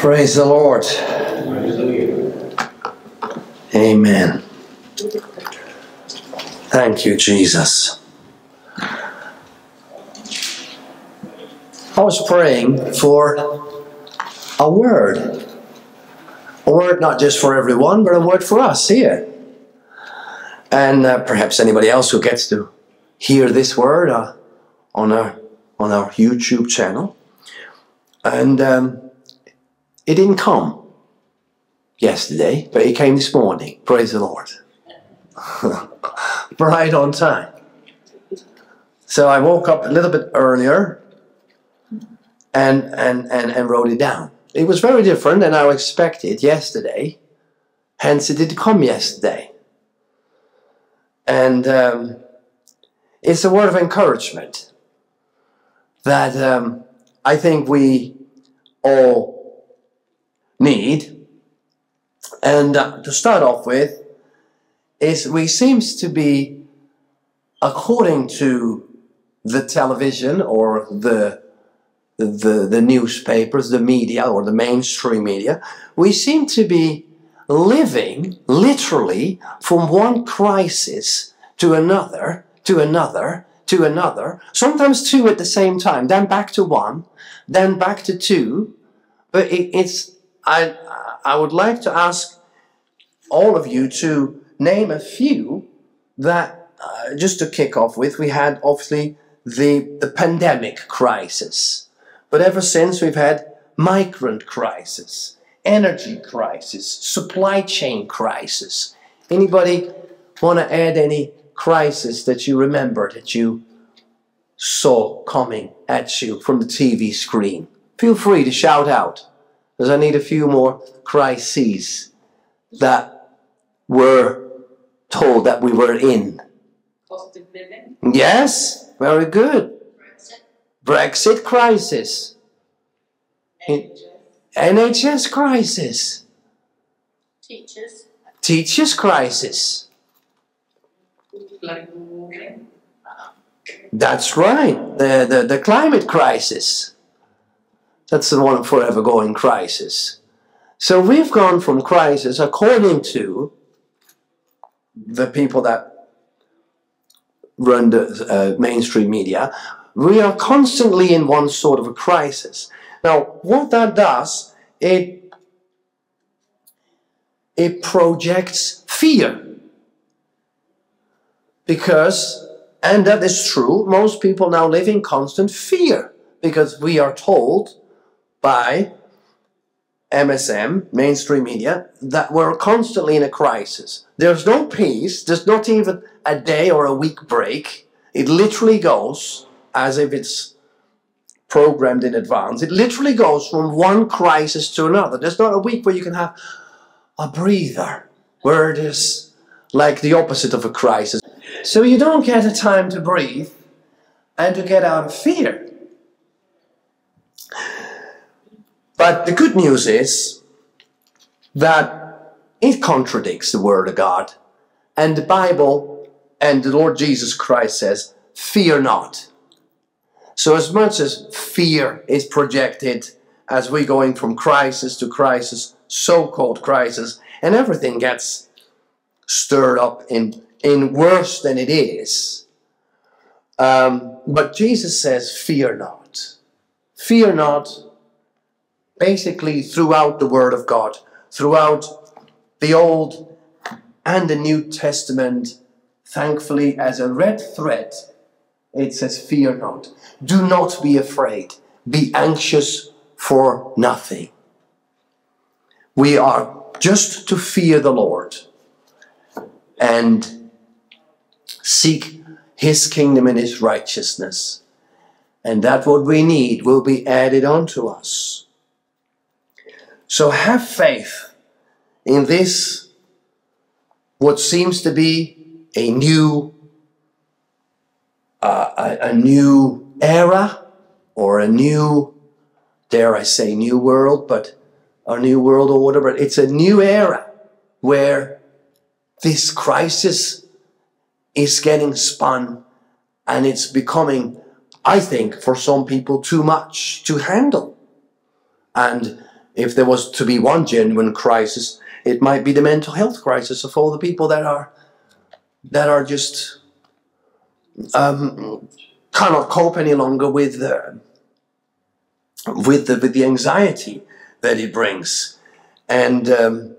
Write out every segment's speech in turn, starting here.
Praise the Lord. Amen. Thank you, Jesus. I was praying for a word. A word not just for everyone, but a word for us here. And uh, perhaps anybody else who gets to hear this word uh, on, our, on our YouTube channel. And um, it didn't come yesterday, but it came this morning. Praise the Lord. right on time. So I woke up a little bit earlier and, and, and, and wrote it down. It was very different than I expected yesterday. Hence, it didn't come yesterday. And um, it's a word of encouragement that um, I think we all need. And uh, to start off with, is we seems to be, according to the television or the the, the newspapers, the media, or the mainstream media, we seem to be living literally from one crisis to another, to another, to another, sometimes two at the same time, then back to one, then back to two. But it, it's, I, I would like to ask all of you to name a few that, uh, just to kick off with, we had obviously the, the pandemic crisis. But ever since we've had migrant crisis, energy crisis, supply chain crisis. Anybody want to add any crisis that you remember that you saw coming at you from the TV screen? Feel free to shout out, because I need a few more crises that were told that we were in. Living, Yes, very good. Brexit, Brexit crisis, NHS, NHS crisis, teachers, teachers crisis. That's right. The, the, the climate crisis. That's the one forever going crisis. So we've gone from crisis, according to the people that run the uh, mainstream media, we are constantly in one sort of a crisis. Now, what that does, it it projects fear. Because, and that is true, most people now live in constant fear because we are told by MSM, mainstream media, that we're constantly in a crisis. There's no peace, there's not even a day or a week break. It literally goes as if it's programmed in advance. It literally goes from one crisis to another. There's not a week where you can have a breather, where it is like the opposite of a crisis. So you don't get a time to breathe and to get out of fear. But the good news is that it contradicts the Word of God. And the Bible and the Lord Jesus Christ says, Fear not. So, as much as fear is projected as we're going from crisis to crisis, so called crisis, and everything gets stirred up in, in worse than it is. Um, but Jesus says, Fear not. Fear not basically throughout the Word of God, throughout the Old and the New Testament, thankfully, as a red thread, it says, Fear not. Do not be afraid. Be anxious for nothing. We are just to fear the Lord and seek His kingdom and His righteousness. And that what we need will be added unto us. So have faith in this, what seems to be a new, uh, a, a new era or a new, dare I say, new world, but a new world order, but it's a new era where this crisis is getting spun and it's becoming, I think, for some people too much to handle. And if there was to be one genuine crisis, it might be the mental health crisis of all the people that are that are just um, cannot cope any longer with the with the with the anxiety that it brings, and um,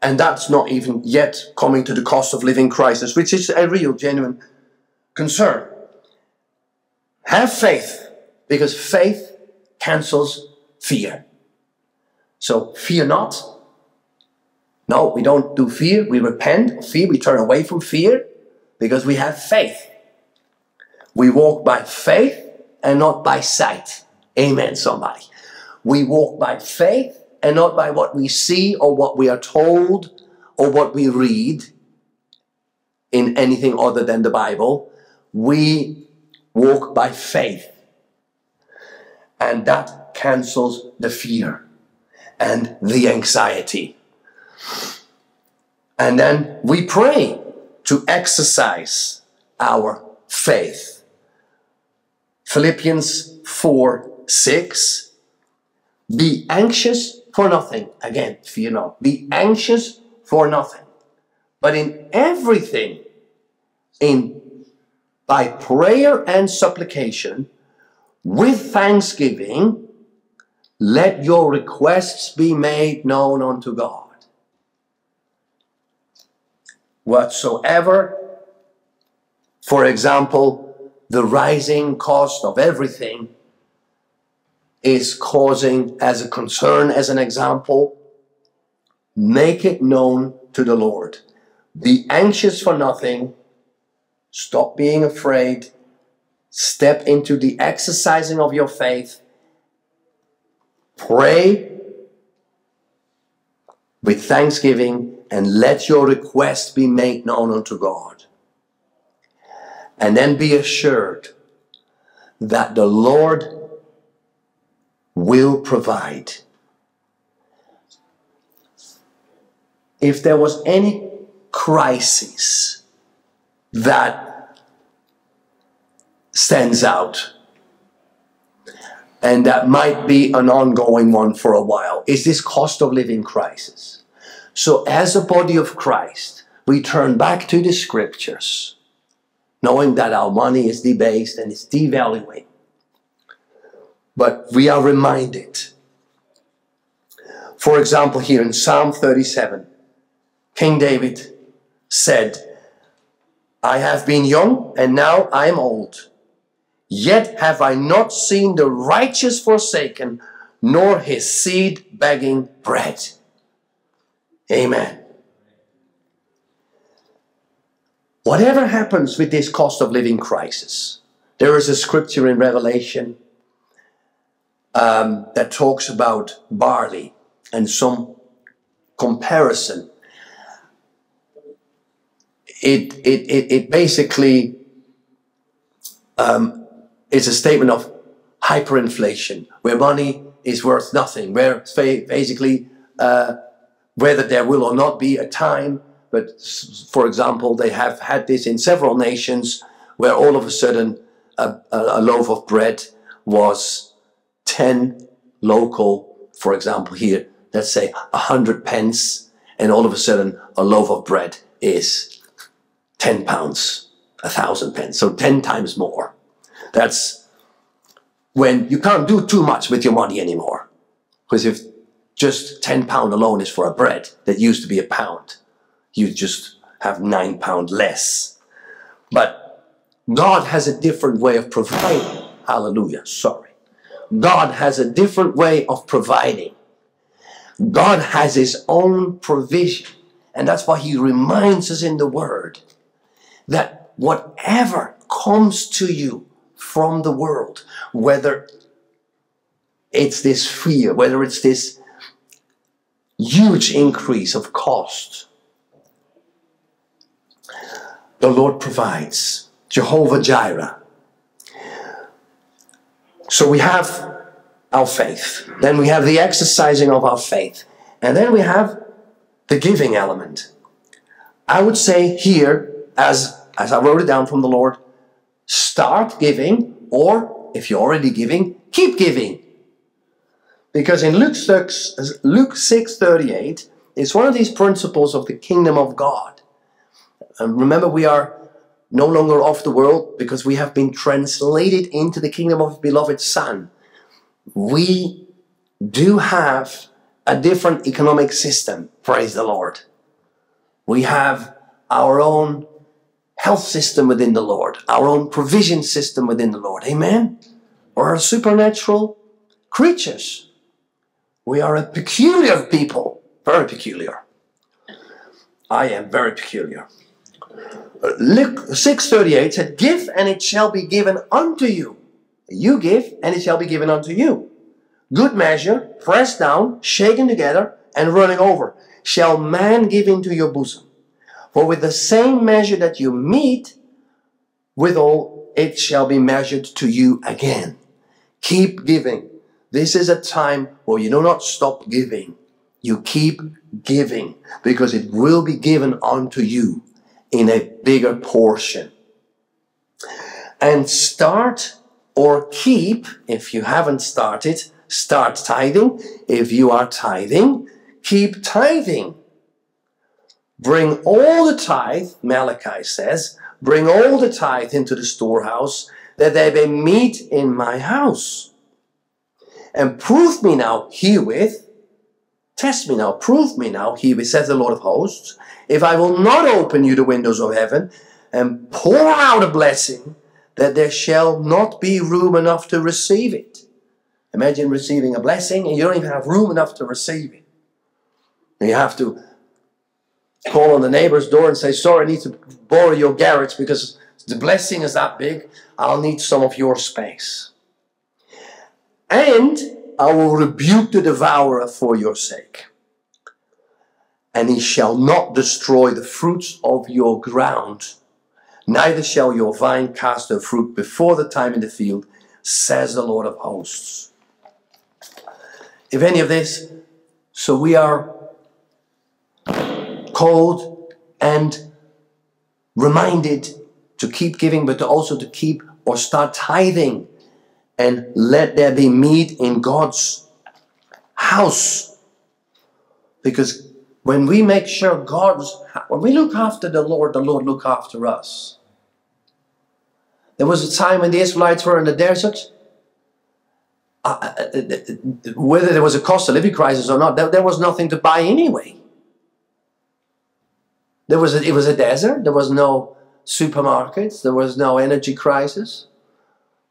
and that's not even yet coming to the cost of living crisis, which is a real genuine concern. Have faith, because faith cancels fear. So fear not. No, we don't do fear. We repent of fear. We turn away from fear because we have faith. We walk by faith and not by sight. Amen, somebody. We walk by faith and not by what we see or what we are told or what we read in anything other than the Bible. We walk by faith. And that cancels the fear and the anxiety. And then we pray to exercise our faith. Philippians 4 6. Be anxious for nothing. Again, fear not. Be anxious for nothing. But in everything, in by prayer and supplication, with thanksgiving, let your requests be made known unto God. Whatsoever, for example, the rising cost of everything is causing as a concern, as an example, make it known to the Lord. Be anxious for nothing. Stop being afraid. Step into the exercising of your faith. Pray with thanksgiving and let your request be made known unto God. And then be assured that the Lord will provide. If there was any crisis that stands out, and that might be an ongoing one for a while, is this cost of living crisis. So, as a body of Christ, we turn back to the scriptures, knowing that our money is debased and it's devaluing. But we are reminded. For example, here in Psalm 37, King David said, I have been young and now I am old. Yet have I not seen the righteous forsaken, nor his seed begging bread. Amen. Whatever happens with this cost of living crisis, there is a scripture in Revelation um, that talks about barley and some comparison. It, it, it, it basically um, is a statement of hyperinflation, where money is worth nothing, where basically uh, whether there will or not be a time, but for example, they have had this in several nations where all of a sudden a, a, loaf of bread was 10 local, for example, here, let's say 100 pence, and all of a sudden a loaf of bread is 10 pounds, a thousand pence, so 10 times more. That's when you can't do too much with your money anymore. Because if just 10 pound alone is for a bread that used to be a pound, you just have nine pound less. But God has a different way of providing. Hallelujah. Sorry. God has a different way of providing. God has his own provision. And that's why he reminds us in the word that whatever comes to you from the world, whether it's this fear, whether it's this huge increase of cost, the Lord provides. Jehovah Jireh. So we have our faith. Then we have the exercising of our faith. And then we have the giving element. I would say here, as, as I wrote it down from the Lord, start giving, or if you're already giving, keep giving. Because in Luke 6, Luke 6:38, it's one of these principles of the kingdom of God. And remember, we are no longer of the world because we have been translated into the kingdom of beloved Son. We do have a different economic system, praise the Lord. We have our own health system within the Lord, our own provision system within the Lord. Amen? We're supernatural creatures. We are a peculiar people, very peculiar. I am very peculiar. Uh, Luke 6:38 said, "Give and it shall be given unto you. You give and it shall be given unto you. Good measure, pressed down, shaken together, and running over, shall man give into your bosom. For with the same measure that you mete, withal it shall be measured to you again. Keep giving. This is a time where you do not stop giving. You keep giving because it will be given unto you in a bigger portion. And start or keep, if you haven't started, start tithing. If you are tithing, keep tithing. Bring all the tithe, Malachi says, bring all the tithe into the storehouse, that they may meet in my house. And prove me now herewith, test me now, prove me now herewith, says the Lord of hosts, if I will not open you the windows of heaven and pour out a blessing, that there shall not be room enough to receive it. Imagine receiving a blessing and you don't even have room enough to receive it. You have to call on the neighbor's door and say, Sorry, I need to borrow your garage because the blessing is that big. I'll need some of your space. And I will rebuke the devourer for your sake. And he shall not destroy the fruits of your ground, neither shall your vine cast her fruit before the time in the field, says the Lord of hosts if any of this. So we are called and reminded to keep giving, but to also to keep or start tithing and let there be meat in God's house. Because when we make sure God's, when we look after the Lord, the Lord look after us. There was a time when the Israelites were in the desert uh, uh, uh, whether there was a cost of living crisis or not, there, there was nothing to buy anyway. There was a, it was a desert. There was no supermarkets. There was no energy crisis.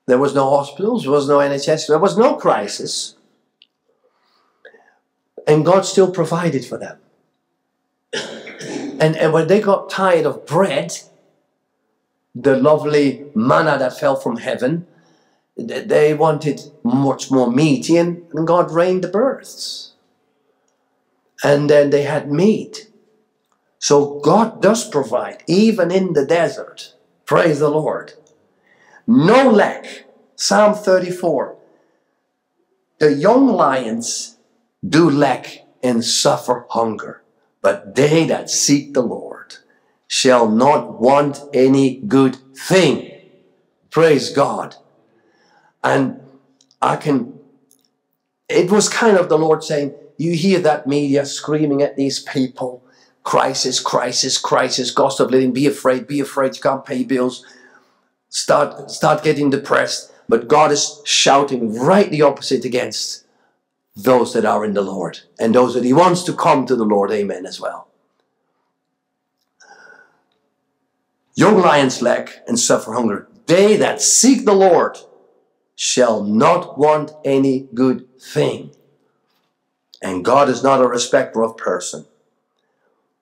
There was no hospitals. There was no NHS. There was no crisis. And God still provided for them. And, and when they got tired of bread, the lovely manna that fell from heaven, they wanted much more meat, and God rained the birds. And then they had meat. So God does provide, even in the desert. Praise the Lord. No lack. Psalm 34. The young lions do lack and suffer hunger, but they that seek the Lord shall not want any good thing. Praise God. And I can, it was kind of the Lord saying, you hear that media screaming at these people, crisis, crisis, crisis, cost of living, be afraid, be afraid, you can't pay bills, start, start getting depressed. But God is shouting right the opposite against those that are in the Lord and those that He wants to come to the Lord. Amen as well. Young lions lack and suffer hunger. They that seek the Lord shall not want any good thing. And God is not a respecter of person.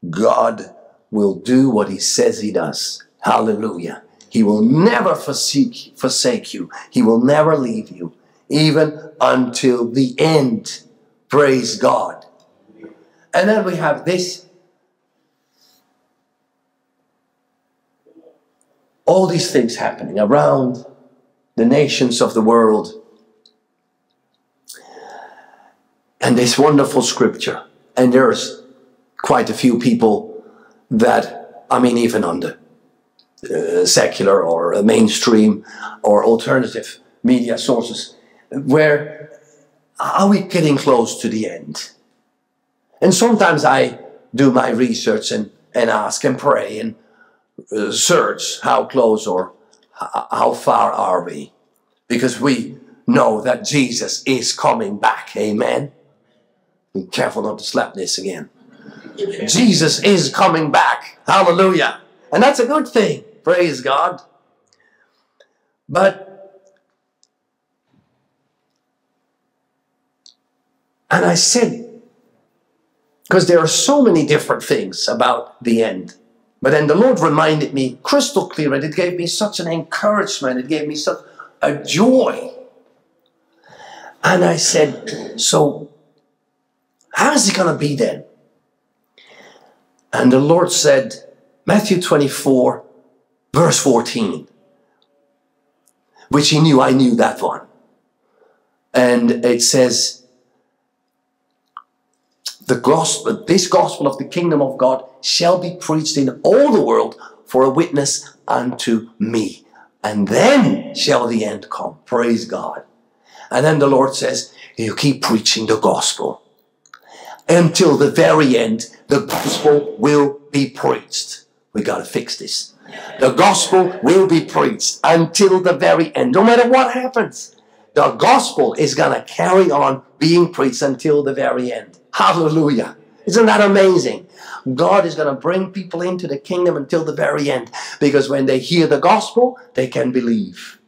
God will do what he says he does. Hallelujah. He will never forsake, forsake you. He will never leave you, even until the end. Praise God. And then we have this. All these things happening around the nations of the world. And this wonderful scripture. And there's quite a few people that, I mean, even on the uh, secular or mainstream or alternative media sources, where are we getting close to the end? And sometimes I do my research and, and ask and pray and uh, search how close or how far are we? Because we know that Jesus is coming back. Amen. Be careful not to slap this again. Jesus is coming back. Hallelujah. And that's a good thing. Praise God. But And I said, because there are so many different things about the end. But then the Lord reminded me crystal clear, and it gave me such an encouragement. It gave me such a joy. And I said, So, how is it going to be then? And the Lord said, Matthew 24, verse 14, which he knew, I knew that one. And it says, the gospel, this gospel of the kingdom of God shall be preached in all the world for a witness unto me. And then shall the end come. Praise God. And then the Lord says, you keep preaching the gospel. Until the very end, the gospel will be preached. We got to fix this. The gospel will be preached until the very end, no matter what happens. The gospel is going to carry on being preached until the very end. Hallelujah. Isn't that amazing? God is going to bring people into the kingdom until the very end because when they hear the gospel, they can believe.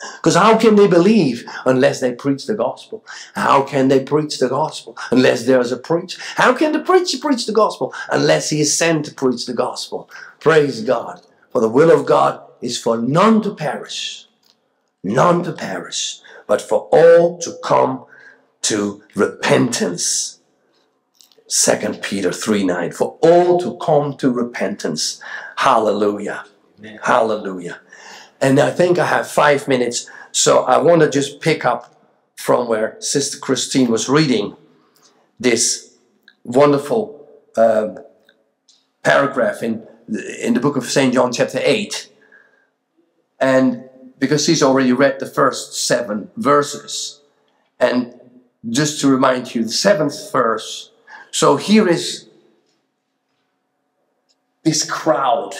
Because how can they believe unless they preach the gospel? How can they preach the gospel unless there's a preacher? How can the preacher preach the gospel unless he is sent to preach the gospel? Praise God. For the will of God is for none to perish, none to perish, but for all to come to repentance. 2 Peter 3 9. For all to come to repentance. Hallelujah. Amen. Hallelujah. And I think I have five minutes, so I want to just pick up from where Sister Christine was reading this wonderful um, paragraph in in the book of St. John, chapter 8. And because she's already read the first seven verses. And just to remind you, the seventh verse. So here is this crowd,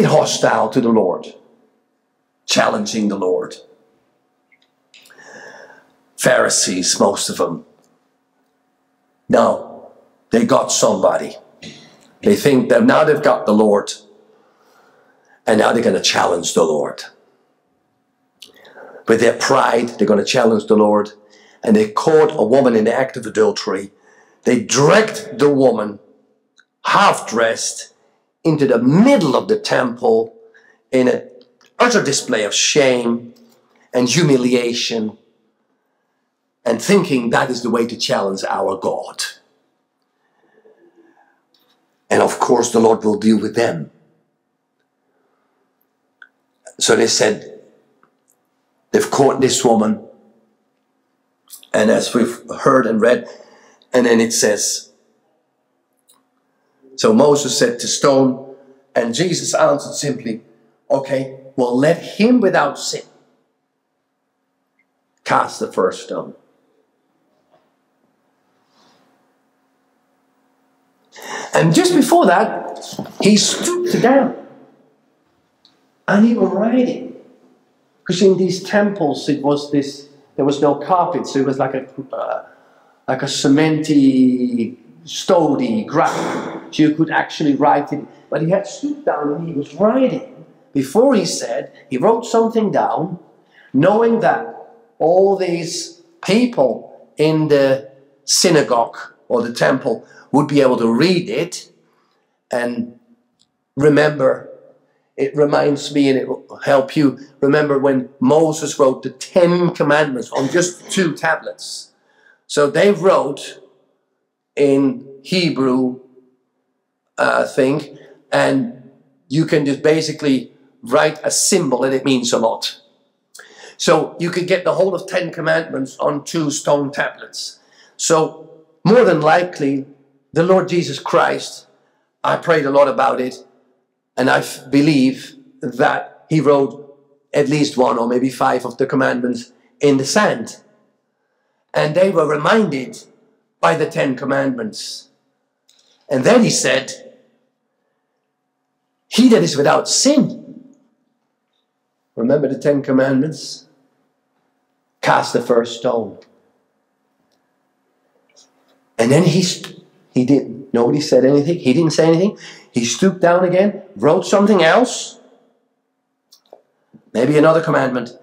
hostile to the Lord, challenging the Lord. Pharisees, most of them. No, they got somebody. They think that now they've got the Lord, and now they're going to challenge the Lord. With their pride, they're going to challenge the Lord. And they caught a woman in the act of adultery. They dragged the woman, half dressed, into the middle of the temple in an utter display of shame and humiliation, and thinking that is the way to challenge our God. And of course, the Lord will deal with them. So they said, they've caught this woman. And as we've heard and read, and then it says, so Moses said to stone, and Jesus answered simply, okay, well, let him without sin cast the first stone. And just before that, he stooped down and he was writing. Because in these temples, it was this, there was no carpet, so it was like a, uh, like a cementy, stony ground. You could actually write it. But he had stooped down and he was writing. Before he said, he wrote something down, knowing that all these people in the synagogue or the temple would be able to read it and remember it reminds me and it will help you remember when Moses wrote the Ten Commandments on just two tablets. So they wrote in Hebrew, uh, thing, and you can just basically write a symbol and it means a lot. So you could get the whole of Ten Commandments on two stone tablets. So more than likely, the Lord Jesus Christ, I prayed a lot about it, and I f- believe that he wrote at least one or maybe five of the commandments in the sand. And they were reminded by the Ten Commandments. And then he said, He that is without sin. Remember the Ten Commandments? Cast the first stone. And then he, he didn't. nobody said anything. He didn't say anything. He stooped down again, wrote something else. Maybe another commandment.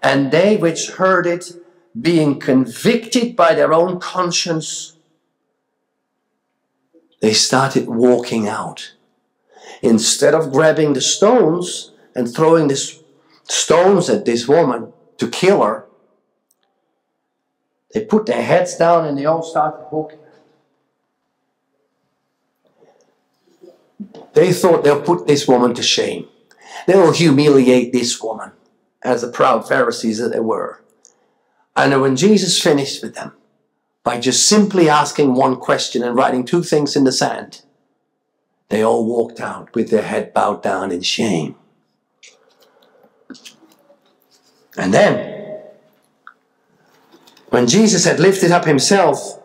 And they which heard it, being convicted by their own conscience, they started walking out. Instead of grabbing the stones and throwing the stones at this woman to kill her, they put their heads down and they all started walking. They thought they'll put this woman to shame. They will humiliate this woman, as the proud Pharisees that they were. And when Jesus finished with them, by just simply asking one question and writing two things in the sand, they all walked out with their head bowed down in shame. And then, when Jesus had lifted up himself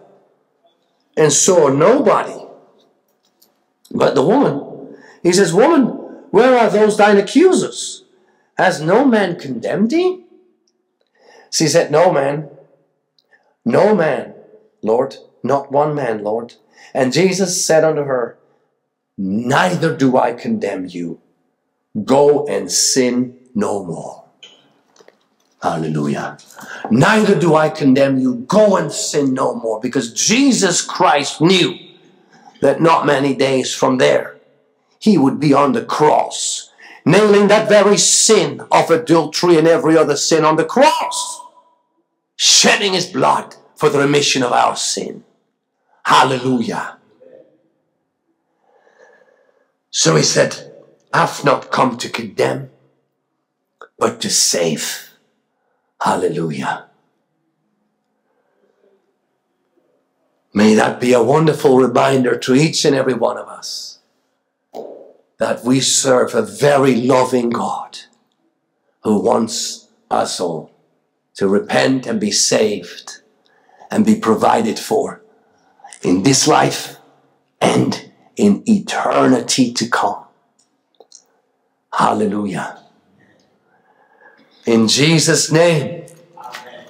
and saw nobody but the woman, he says, Woman, where are those thine accusers? Has no man condemned thee? She said, No man, no man, Lord, not one man, Lord. And Jesus said unto her, Neither do I condemn you. Go and sin no more. Hallelujah. Neither do I condemn you. Go and sin no more. Because Jesus Christ knew that not many days from there he would be on the cross, nailing that very sin of adultery and every other sin on the cross, shedding his blood for the remission of our sin. Hallelujah. So he said, I've not come to condemn, but to save. Hallelujah. May that be a wonderful reminder to each and every one of us that we serve a very loving God who wants us all to repent and be saved and be provided for in this life and in eternity to come. Hallelujah. In Jesus' name.